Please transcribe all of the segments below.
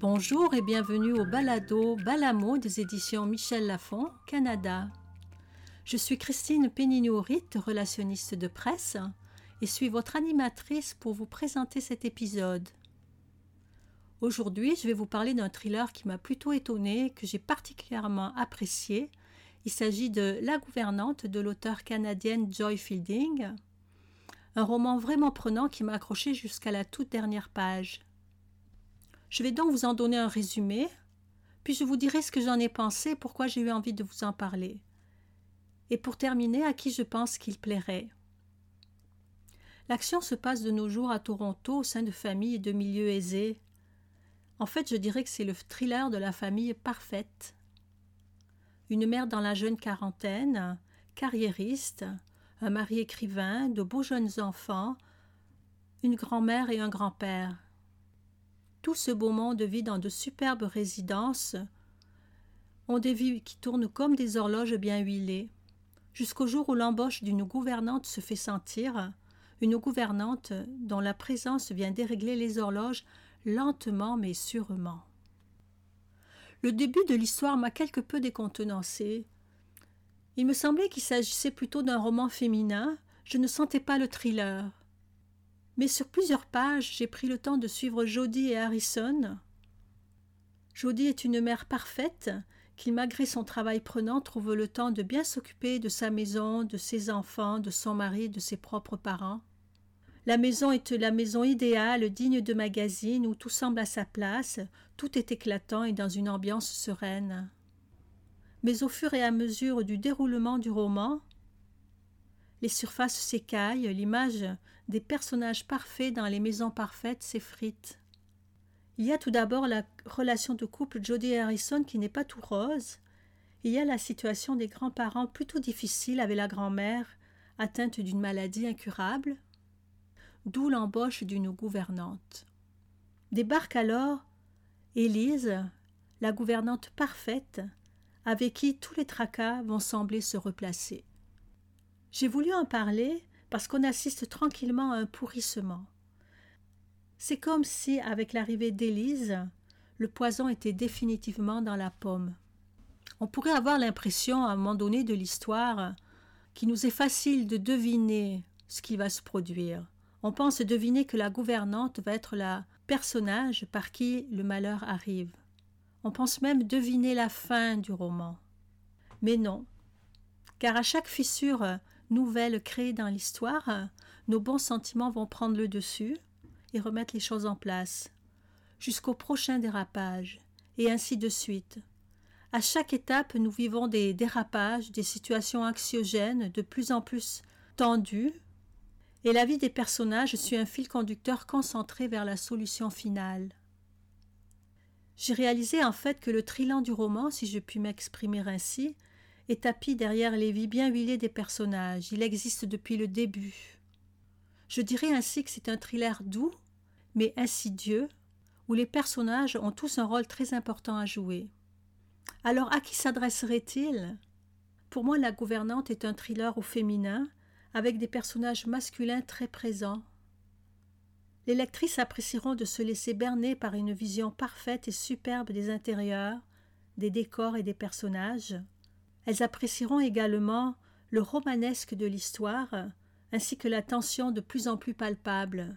Bonjour et bienvenue au balado Balamo des éditions Michel Lafon, Canada. Je suis Christine Pénigno-Rit, relationniste de presse, et suis votre animatrice pour vous présenter cet épisode. Aujourd'hui, je vais vous parler d'un thriller qui m'a plutôt étonné, que j'ai particulièrement apprécié. Il s'agit de La gouvernante de l'auteur canadienne Joy Fielding, un roman vraiment prenant qui m'a accroché jusqu'à la toute dernière page. Je vais donc vous en donner un résumé, puis je vous dirai ce que j'en ai pensé pourquoi j'ai eu envie de vous en parler. Et pour terminer, à qui je pense qu'il plairait. L'action se passe de nos jours à Toronto au sein de familles et de milieux aisés. En fait, je dirais que c'est le thriller de la famille parfaite. Une mère dans la jeune quarantaine, carriériste, un mari écrivain, de beaux jeunes enfants, une grand-mère et un grand-père. Tout ce beau monde vit dans de superbes résidences, ont des vies qui tournent comme des horloges bien huilées, jusqu'au jour où l'embauche d'une gouvernante se fait sentir, une gouvernante dont la présence vient dérégler les horloges lentement mais sûrement. Le début de l'histoire m'a quelque peu décontenancé. Il me semblait qu'il s'agissait plutôt d'un roman féminin, je ne sentais pas le thriller. Mais sur plusieurs pages, j'ai pris le temps de suivre Jodie et Harrison. Jodie est une mère parfaite qui, malgré son travail prenant, trouve le temps de bien s'occuper de sa maison, de ses enfants, de son mari, de ses propres parents. La maison est la maison idéale, digne de magazine, où tout semble à sa place, tout est éclatant et dans une ambiance sereine. Mais au fur et à mesure du déroulement du roman, les surfaces s'écaillent, l'image des personnages parfaits dans les maisons parfaites s'effrite. Il y a tout d'abord la relation de couple Jodie Harrison qui n'est pas tout rose. Il y a la situation des grands-parents plutôt difficile avec la grand-mère atteinte d'une maladie incurable, d'où l'embauche d'une gouvernante. Débarque alors Élise, la gouvernante parfaite, avec qui tous les tracas vont sembler se replacer. J'ai voulu en parler parce qu'on assiste tranquillement à un pourrissement. C'est comme si, avec l'arrivée d'Élise, le poison était définitivement dans la pomme. On pourrait avoir l'impression, à un moment donné de l'histoire, qu'il nous est facile de deviner ce qui va se produire. On pense deviner que la gouvernante va être la personnage par qui le malheur arrive. On pense même deviner la fin du roman. Mais non, car à chaque fissure nouvelle créée dans l'histoire, nos bons sentiments vont prendre le dessus et remettre les choses en place, jusqu'au prochain dérapage, et ainsi de suite. À chaque étape, nous vivons des dérapages, des situations anxiogènes de plus en plus tendues, et la vie des personnages suit un fil conducteur concentré vers la solution finale. J'ai réalisé en fait que le trilan du roman, si je puis m'exprimer ainsi, est tapis derrière les vies bien huilées des personnages. Il existe depuis le début. Je dirais ainsi que c'est un thriller doux, mais insidieux, où les personnages ont tous un rôle très important à jouer. Alors à qui s'adresserait-il? Pour moi, La gouvernante est un thriller au féminin, avec des personnages masculins très présents. Les lectrices apprécieront de se laisser berner par une vision parfaite et superbe des intérieurs, des décors et des personnages, elles apprécieront également le romanesque de l'histoire, ainsi que la tension de plus en plus palpable.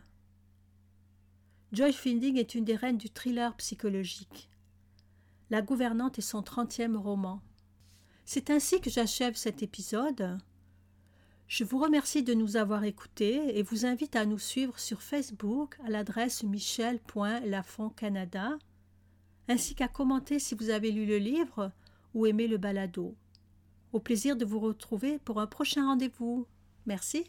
Joy Fielding est une des reines du thriller psychologique. La gouvernante est son trentième roman. C'est ainsi que j'achève cet épisode. Je vous remercie de nous avoir écoutés et vous invite à nous suivre sur Facebook à l'adresse michel.lafontcanada, ainsi qu'à commenter si vous avez lu le livre ou aimé le balado. Au plaisir de vous retrouver pour un prochain rendez-vous. Merci.